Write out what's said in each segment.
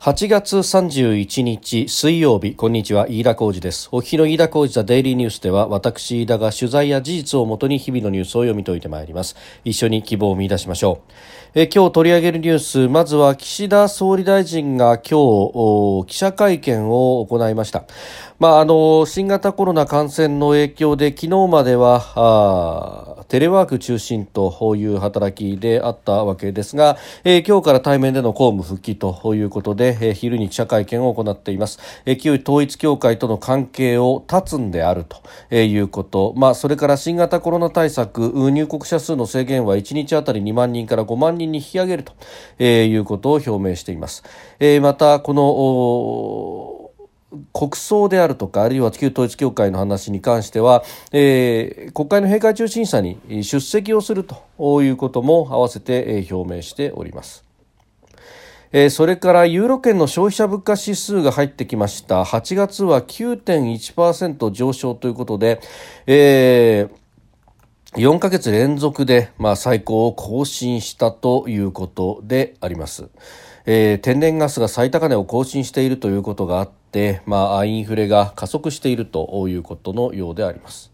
8月31日水曜日。こんにちは。飯田浩二です。お昼の飯田浩二ザデイリーニュースでは私飯田が取材や事実をもとに日々のニュースを読み解いてまいります。一緒に希望を見出しましょう。え今日取り上げるニュースまずは岸田総理大臣が今日記者会見を行いました。まああの新型コロナ感染の影響で昨日まではテレワーク中心という働きであったわけですが、えー、今日から対面での公務復帰ということで、えー、昼に記者会見を行っています、えー、旧統一教会との関係を断つんであるということ、まあ、それから新型コロナ対策入国者数の制限は1日あたり2万人から5万人に引き上げるとえいうことを表明しています、え、またこの国葬であるとかあるいは旧統一教会の話に関しては、えー、国会の閉会中審査に出席をするということも合わせて表明しております。え、それからユーロ圏の消費者物価指数が入ってきました8月は9.1%上昇ということで、えー、4ヶ月連続で、まあ、最高を更新したということであります。えー、天然ガスが最高値を更新しているということがあって、まあ、インフレが加速しているということのようであります。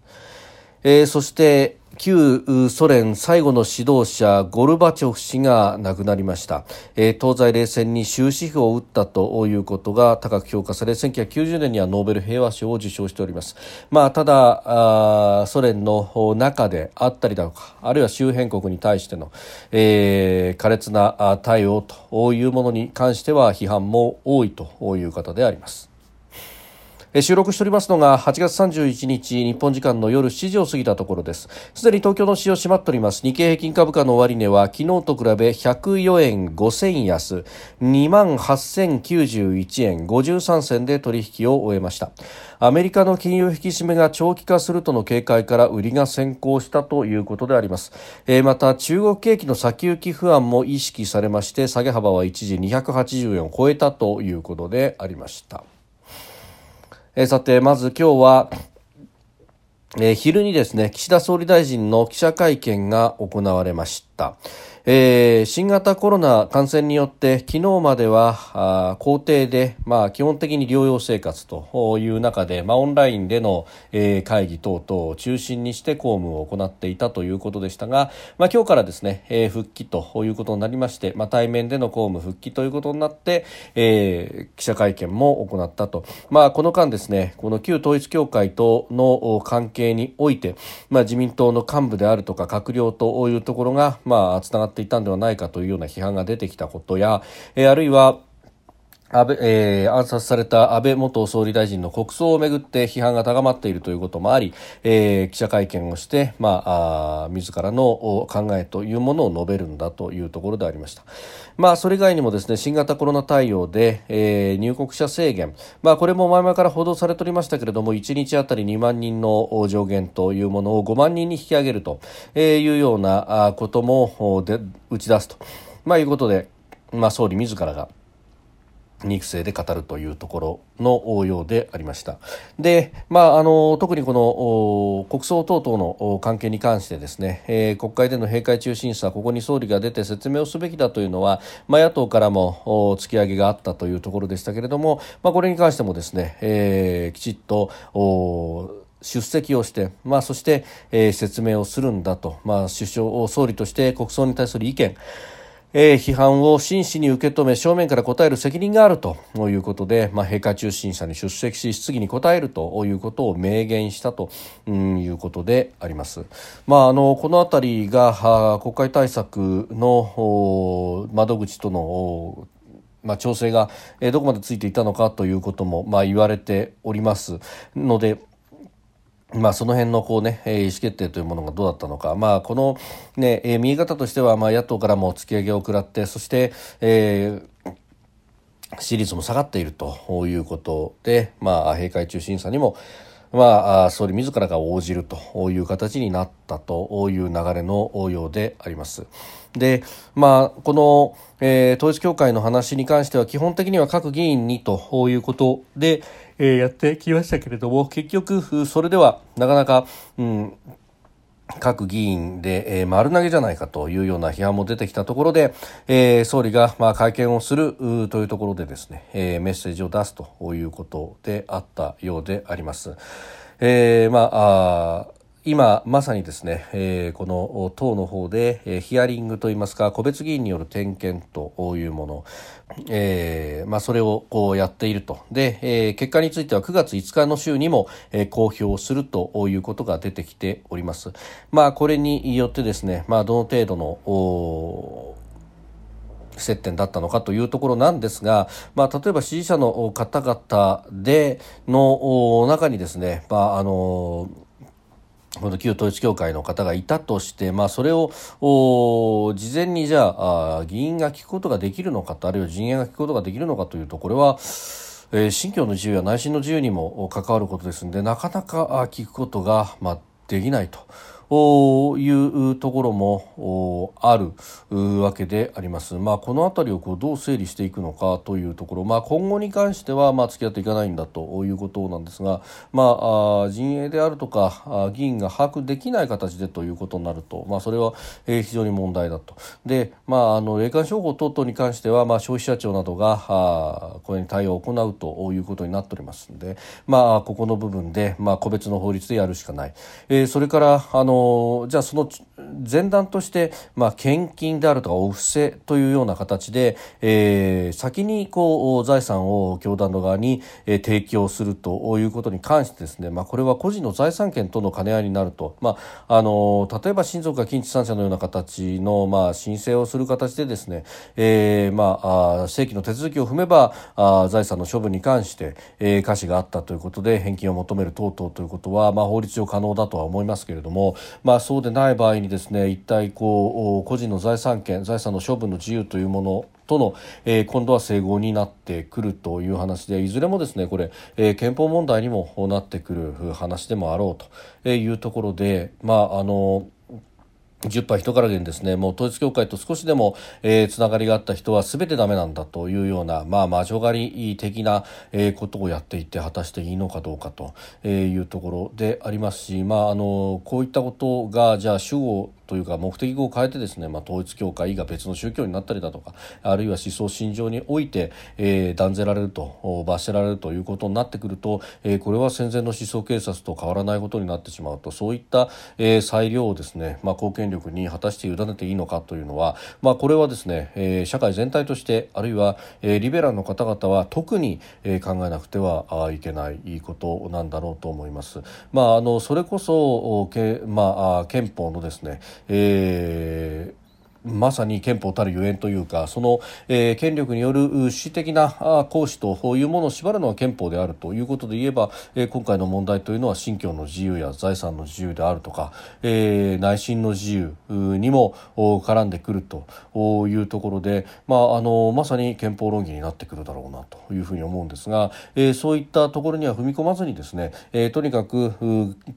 えー、そして旧ソ連最後の指導者ゴルバチョフ氏が亡くなりました、えー、東西冷戦に終止符を打ったということが高く評価され1990年にはノーベル平和賞を受賞しております、まあ、ただソ連の中であったりだとかあるいは周辺国に対しての、えー、苛烈な対応というものに関しては批判も多いという方であります。収録しておりますのが8月31日日本時間の夜7時を過ぎたところです。すでに東京の市場閉まっております。日経平均株価の終値は昨日と比べ104円5銭安。2万8091円53銭で取引を終えました。アメリカの金融引き締めが長期化するとの警戒から売りが先行したということであります、また中国景気の先行き不安も意識されまして下げ幅は一時280円を超えたということでありました。えー、さて、まず今日は、えー、昼にですね、岸田総理大臣の記者会見が行われました。えー、新型コロナ感染によって昨日まではあ校庭で、まあ、基本的に療養生活という中で、まあ、オンラインでの、えー、会議等々を中心にして公務を行っていたということでしたが、まあ、今日からですね、えー、復帰ということになりまして、まあ、対面での公務復帰ということになって、えー、記者会見も行ったと、まあ、この間ですねこの旧統一教会との関係において、まあ、自民党の幹部であるとか閣僚というところが、まあ、つながっていたんではないかというような批判が出てきたことや、え、あるいは安倍、えー、暗殺された安倍元総理大臣の国葬をめぐって批判が高まっているということもあり、えー、記者会見をして、まあ、あ自らの考えというものを述べるんだというところでありました。まあ、それ以外にもですね、新型コロナ対応で、えー、入国者制限、まあ、これも前々から報道されておりましたけれども、1日あたり2万人の上限というものを5万人に引き上げるというようなこともで打ち出すと、まあ、いうことで、まあ、総理自らが肉声で語るというところのようでありました。で、まあ、あの、特にこの国葬等々の関係に関してですね、えー、国会での閉会中審査、ここに総理が出て説明をすべきだというのは、まあ、野党からも突き上げがあったというところでしたけれども、まあ、これに関してもですね、えー、きちっと、出席をして、まあ、そして、えー、説明をするんだと、まあ、首相、総理として国葬に対する意見、えー、批判を真摯に受け止め正面から答える責任があるということで、まあ、閉会中審査に出席し質疑に答えるということを明言したということであります。まあ、あのこの辺りが国会対策の窓口とのまあ、調整がどこまでついていたのかということもまあ言われておりますので。まあ、その辺のこう、ね、意思決定というものがどうだったのか、まあ、この、ね、え見え方としては、まあ、野党からも突き上げを食らってそして、えー、支持率も下がっているということで、まあ、閉会中審査にも、まあ、総理自らが応じるという形になったという流れのようであります。で、まあ、この、えー、統一教会の話に関しては基本的には各議員にということで、えー、やってきましたけれども結局それではなかなか、うん各議員で、えー、丸投げじゃないかというような批判も出てきたところで、えー、総理が、まあ、会見をするというところでですね、えー、メッセージを出すということであったようであります。えー、まあ今まさにですね、えー、この党の方で、えー、ヒアリングといいますか個別議員による点検というもの、えーまあ、それをこうやっているとで、えー、結果については9月5日の週にも、えー、公表するということが出てきております。まあ、これによってですね、まあ、どの程度の接点だったのかというところなんですが、まあ、例えば支持者の方々での中にですね、まあ、あのこの旧統一教会の方がいたとして、まあ、それを事前にじゃあ議員が聞くことができるのかとあるいは陣営が聞くことができるのかというとこれは、えー、信教の自由や内心の自由にも関わることですのでなかなか聞くことが、まあ、できないと。いうところもあるわけであります。まあ、この辺りをこうどう整理していくのかというところ、まあ、今後に関してはまあ付き合っていかないんだということなんですが、まあ、陣営であるとか議員が把握できない形でということになると、まあ、それは非常に問題だと。で、まあ、あの霊感商法等々に関しては、まあ、消費者庁などがこれに対応を行うということになっておりますので、まあ、ここの部分で、まあ、個別の法律でやるしかない。えー、それからあのじゃあその前段として、まあ、献金であるとかお布施というような形で、えー、先にこう財産を教団の側に、えー、提供するということに関してですね、まあ、これは個人の財産権との兼ね合いになると、まあ、あの例えば親族が近畿三者のような形の、まあ、申請をする形でですね、えーまあ、あ正規の手続きを踏めばあ財産の処分に関して、えー、可視があったということで返金を求める等々ということは、まあ、法律上可能だとは思いますけれども、まあ、そうでない場合にですね一体こう個人の財産権財産の処分の自由というものとの、えー、今度は整合になってくるという話でいずれもですねこれ、えー、憲法問題にもなってくる話でもあろうというところでまああの10杯人からげんですね。もう統一教会と少しでも、えー、つながりがあった人は全てダメなんだというような、まあ、魔女狩り的な、えー、ことをやっていて果たしていいのかどうかというところでありますし、まあ、あのこういったことがじゃあ主語というか目的を変えてですね、まあ、統一教会が別の宗教になったりだとかあるいは思想信条において、えー、断ぜられると罰せられるということになってくると、えー、これは戦前の思想警察と変わらないことになってしまうとそういった、えー、裁量をですね、まあ、公権力に果たして委ねていいのかというのは、まあ、これはですね、えー、社会全体としてあるいは、えー、リベラルの方々は特に、えー、考えなくてはいけないことなんだろうと思います。まあ、あのそれこそけ、まあ、憲法のですねえーまさに憲法たるゆえんというかその、えー、権力による主体的な行使というものを縛るのは憲法であるということで言えば、えー、今回の問題というのは信教の自由や財産の自由であるとか、えー、内心の自由にも絡んでくるというところで、まあ、あのまさに憲法論議になってくるだろうなというふうに思うんですが、えー、そういったところには踏み込まずにですね、えー、とにかく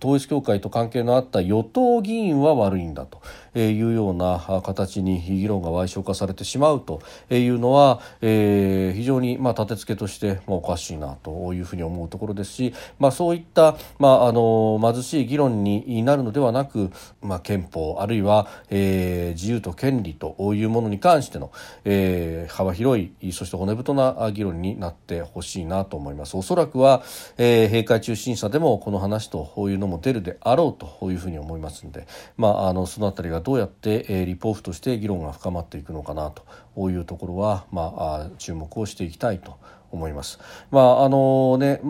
統一教会と関係のあった与党議員は悪いんだというような形に議論が矮小化されてしまうというのは、えー、非常にまあ立て付けとしてまあおかしいなというふうに思うところですし、まあ、そういった、まあ、あの貧しい議論になるのではなく、まあ、憲法あるいは、えー、自由と権利というものに関しての、えー、幅広いそして骨太な議論になってほしいなと思います。おそらくは、えー、閉会中審査でもこの話というのも出るであろうというふうに思いますので、まあ、あのそのあたりがどうやって、えー、立法府としてして議論が深まっていくのかなというところは、まあ、注目をしていきたいと思います。まああのね、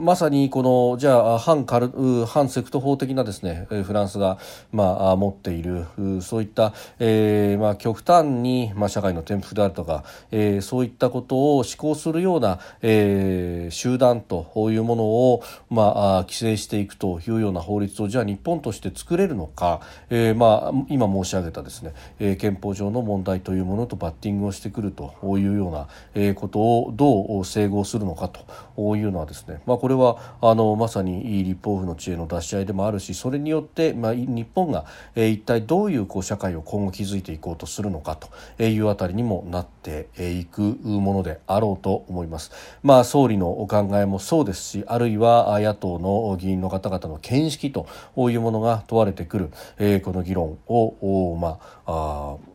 まさにこのじゃあ反カル反セクト法的なですねフランスがまあ持っているそういった、えー、まあ極端にまあ社会の転覆であるとか、えー、そういったことを施行するような、えー、集団というものをまあ規制していくというような法律をじゃあ日本として作れるのか、えー、まあ今申し上げたですね、えー、憲法上の問題というものと合ティングをしてくるというような、えことをどう整合するのかというのはですね、まあ、これはあのまさに立法府の知恵の出し合いでもあるしそれによって、まあ、日本が、え一体どういうこう社会を今後築いていこうとするのかというあたりにもなっていくものであろうと思います。まあ、総理のお考えもそうですしあるいは野党の議員の方々の見識というものが問われてくる、えー、この議論を、まあ、あ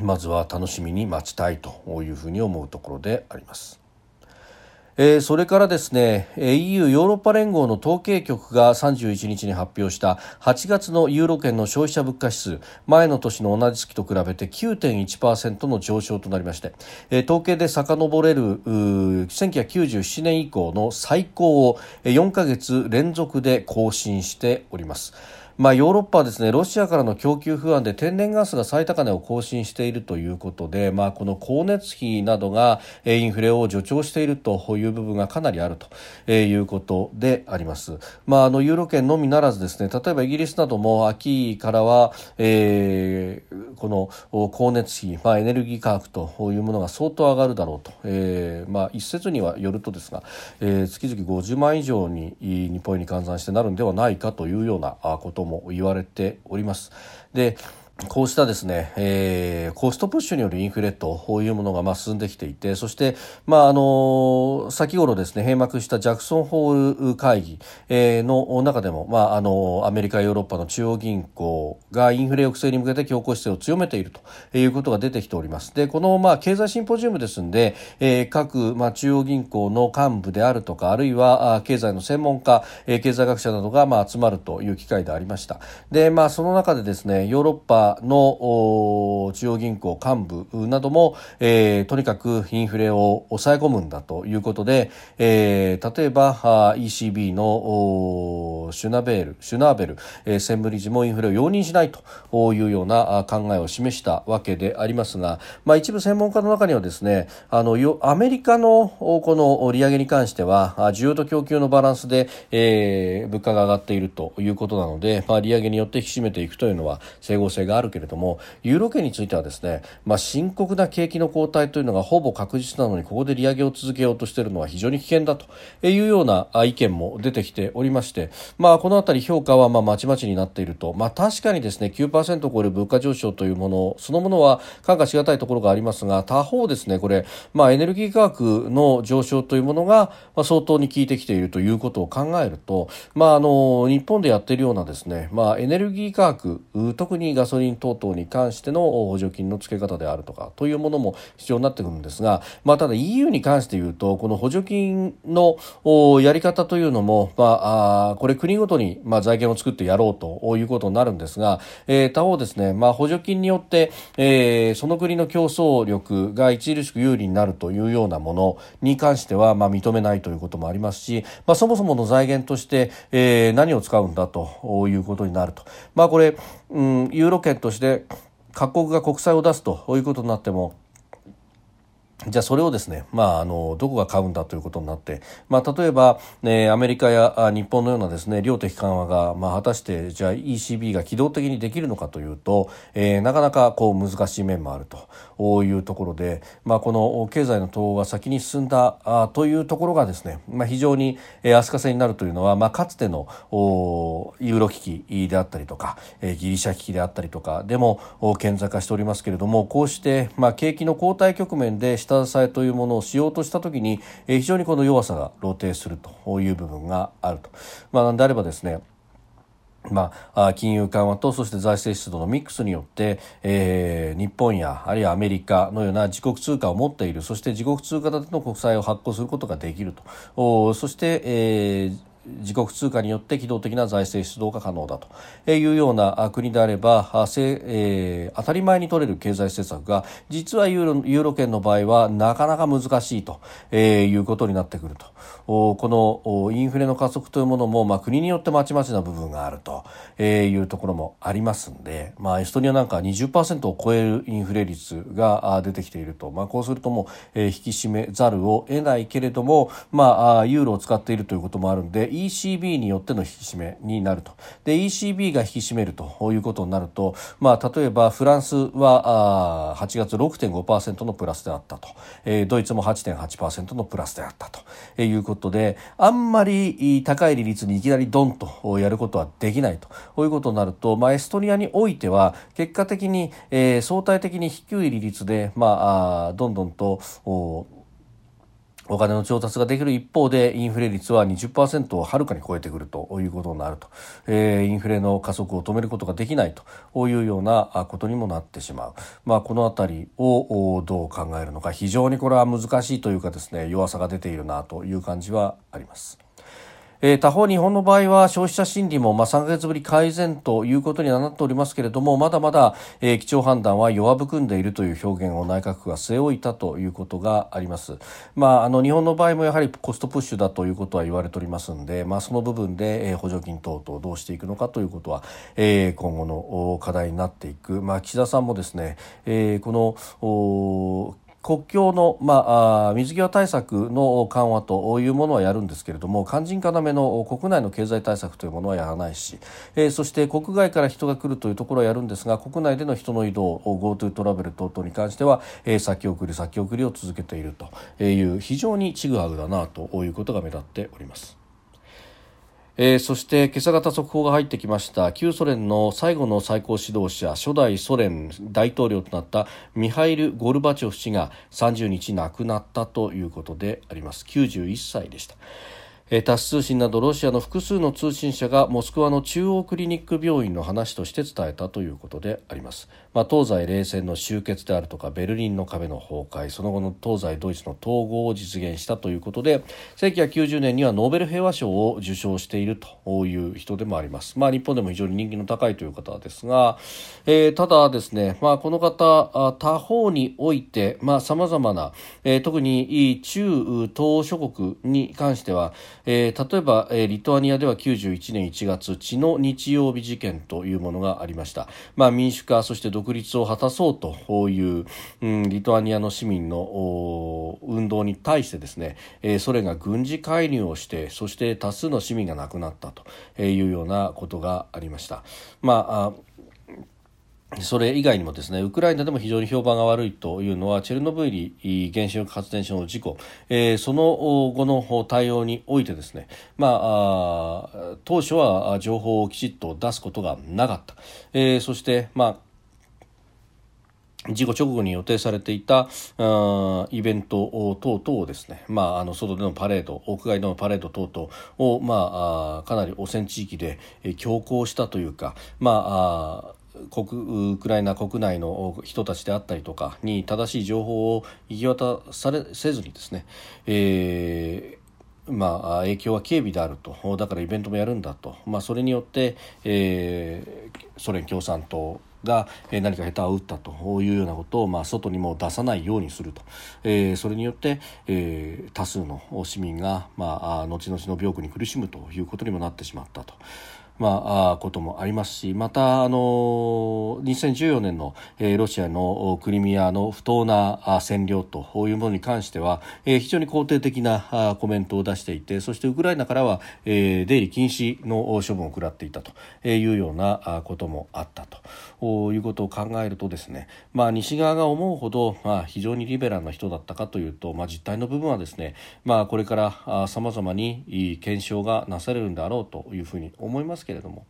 まずは楽しみに待ちたいというふうに思うところであります。えー、それからですね EU ヨーロッパ連合の統計局が31日に発表した8月のユーロ圏の消費者物価指数前の年の同じ月と比べて9.1%の上昇となりまして、えー、統計で遡れる1997年以降の最高を4ヶ月連続で更新しております。まあ、ヨーロッパはですねロシアからの供給不安で天然ガスが最高値を更新しているということで、まあ、この光熱費などがインフレを助長しているという部分がかなりあるということであります。まあ、あのユーロ圏のみならずですね例えばイギリスなども秋からは、えー、この光熱費、まあ、エネルギー価格というものが相当上がるだろうと、えーまあ、一説にはよるとですが、えー、月々50万以上に日本円に換算してなるんではないかというようなことも言われております。でこうしたですね、えー、コストプッシュによるインフレというものがまあ進んできていて、そして、まあ、あの、先頃ですね、閉幕したジャクソンホール会議、えー、の中でも、まあ、あの、アメリカ、ヨーロッパの中央銀行がインフレ抑制に向けて強硬姿勢を強めているということが出てきております。で、この、まあ、経済シンポジウムですんで、えー、各、まあ、中央銀行の幹部であるとか、あるいは、経済の専門家、経済学者などが、まあ、集まるという機会でありました。で、まあ、その中でですね、ヨーロッパの中央銀行幹部なども、えー、とにかくインフレを抑え込むんだということで、えー、例えば ECB のシュナベールシュナーベル、えー、専務理事もインフレを容認しないというような考えを示したわけでありますが、まあ、一部専門家の中にはですねあのアメリカのこの利上げに関しては需要と供給のバランスで、えー、物価が上がっているということなので、まあ、利上げによって引き締めていくというのは整合性があるけれどもユーロ圏についてはですね、まあ、深刻な景気の後退というのがほぼ確実なのにここで利上げを続けようとしているのは非常に危険だというような意見も出てきておりまして、まあ、この辺り評価はまあまちまちになっていると、まあ、確かにですね9%を超える物価上昇というものそのものは看過しがたいところがありますが他方ですねこれ、まあ、エネルギー価格の上昇というものが相当に効いてきているということを考えると、まあ、あの日本でやっているようなですね、まあ、エネルギー価格特にガソリン等々に関しての補助金の付け方であるとかというものも必要になってくるんですが、まあ、ただ EU に関して言うとこの補助金のやり方というのも、まあ、あこれ国ごとに、まあ、財源を作ってやろうということになるんですが、えー、他方ですね、まあ、補助金によって、えー、その国の競争力が著しく有利になるというようなものに関しては、まあ、認めないということもありますし、まあ、そもそもの財源として、えー、何を使うんだということになると。まあ、これ、うん、ユーロ圏として各国が国債を出すということになってもじゃあそれをですね、まあ、あのどこが買うんだということになって、まあ、例えば、ね、アメリカや日本のようなですね量的緩和が、まあ、果たしてじゃあ ECB が機動的にできるのかというと、えー、なかなかこう難しい面もあるというところで、まあ、この経済の統合が先に進んだあというところがですね、まあ、非常に、えー、足かせになるというのは、まあ、かつてのおユーロ危機であったりとか、えー、ギリシャ危機であったりとかでも顕在化しておりますけれどもこうして、まあ、景気の後退局面で下支えというものをしようとした時に、えー、非常にこの弱さが露呈するという部分があると。まあ、であればですねまあ、金融緩和とそして財政出動のミックスによって、えー、日本やあるいはアメリカのような自国通貨を持っているそして自国通貨建ての国債を発行することができるとおそして、えー、自国通貨によって機動的な財政出動が可能だというような国であれば、えー、当たり前に取れる経済政策が実はユーロユーロ圏の場合はなかなか難しいと、えー、いうことになってくると。このインフレの加速というものも、まあ、国によってまちまちな部分があるというところもありますんで、まあ、エストニアなんか20%を超えるインフレ率が出てきていると、まあ、こうするともう、え、引き締めざるを得ないけれども、まあ、ユーロを使っているということもあるんで ECB によっての引き締めになると。で ECB が引き締めるということになると、まあ、例えばフランスはあ8月6.5%のプラスであったと、えー、ドイツも8.8%のプラスであったと。いうことであんまり高い利率にいきなりドンとやることはできないと。こういうことになると、まあ、エストニアにおいては結果的に、えー、相対的に低い利率で、まあ、あどんどんとおお金の調達ができる一方でインフレ率は20%をはるかに超えてくるということになると、えー、インフレの加速を止めることができないというようなことにもなってしまう、まあ、この辺りをどう考えるのか非常にこれは難しいというかですね弱さが出ているなという感じはあります。えー、他方、日本の場合は消費者心理も、まあ、3ヶ月ぶり改善ということにはなっておりますけれどもまだまだ、えー、基調判断は弱含んでいるという表現を内閣府が据え置いたということがあります、まあ、あの日本の場合もやはりコストプッシュだということは言われておりますので、まあ、その部分で、えー、補助金等々どうしていくのかということは、えー、今後の課題になっていく、まあ、岸田さんもですね、えー、この国境の、まあ、水際対策の緩和というものはやるんですけれども肝心要の国内の経済対策というものはやらないし、えー、そして国外から人が来るというところはやるんですが国内での人の移動 GoTo トラベル等々に関しては、えー、先送り先送りを続けているという非常にちぐはぐだなということが目立っております。えー、そして今朝方速報が入ってきました旧ソ連の最後の最高指導者初代ソ連大統領となったミハイル・ゴルバチョフ氏が30日亡くなったということであります91歳でした。タス通信などロシアの複数の通信社がモスクワの中央クリニック病院の話として伝えたということであります、まあ、東西冷戦の終結であるとかベルリンの壁の崩壊その後の東西ドイツの統合を実現したということで1990年にはノーベル平和賞を受賞しているという人でもあります、まあ、日本でも非常に人気の高いという方ですが、えー、ただですね、まあ、この方他方においてさまざ、まな、えー、特に中東諸国に関してはえー、例えば、えー、リトアニアでは91年1月血の日曜日事件というものがありました、まあ、民主化そして独立を果たそうという、うん、リトアニアの市民の運動に対してですね、えー、ソ連が軍事介入をしてそして多数の市民が亡くなったというようなことがありました。まあそれ以外にもですねウクライナでも非常に評判が悪いというのはチェルノブイリ原子力発電所の事故、えー、その後の対応においてですね、まあ、当初は情報をきちっと出すことがなかった、えー、そして、まあ事故直後に予定されていたイベント等々をですね、まあ、あの外でのパレード屋外でのパレード等々を、まあ、かなり汚染地域で強行したというか、まあ、国ウクライナ国内の人たちであったりとかに正しい情報を行き渡されせずにですね、えーまあ、影響は軽微であると。だからイベントもやるんだと、まあ、それによって、えー、ソ連共産党が何か下手を打ったと。いうようなことを、まあ、外にも出さないようにすると、えー、それによって、えー、多数の市民が、まあ、後々の病苦に苦しむということにもなってしまったと。まあ、こともありますしまたあの2014年の、えー、ロシアのクリミアの不当な占領というものに関しては、えー、非常に肯定的なコメントを出していてそしてウクライナからは、えー、出入り禁止の処分を食らっていたというようなこともあったということを考えるとですね、まあ、西側が思うほど、まあ、非常にリベラルな人だったかというと、まあ、実態の部分はですね、まあ、これからさまざまに検証がなされるんだろうというふうに思いますけれども。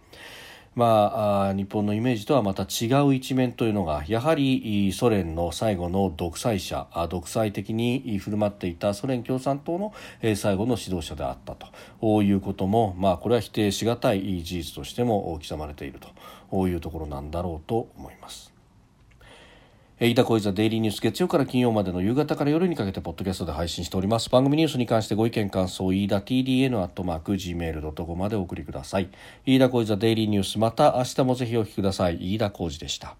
まあ、日本のイメージとはまた違う一面というのがやはりソ連の最後の独裁者独裁的に振る舞っていたソ連共産党の最後の指導者であったということも、まあ、これは否定しがたい事実としても刻まれているというところなんだろうと思います。飯田小泉デイリーニュース月曜から金曜までの夕方から夜にかけてポッドキャストで配信しております。番組ニュースに関してご意見感想飯田 TDN アットマーク Gmail.com までお送りください。飯田小泉デイリーニュースまた明日もぜひお聞きください。飯田小泉でした。